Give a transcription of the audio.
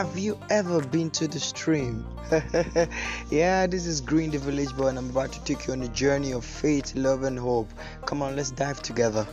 Have you ever been to the stream? yeah, this is Green the Village Boy, and I'm about to take you on a journey of faith, love, and hope. Come on, let's dive together.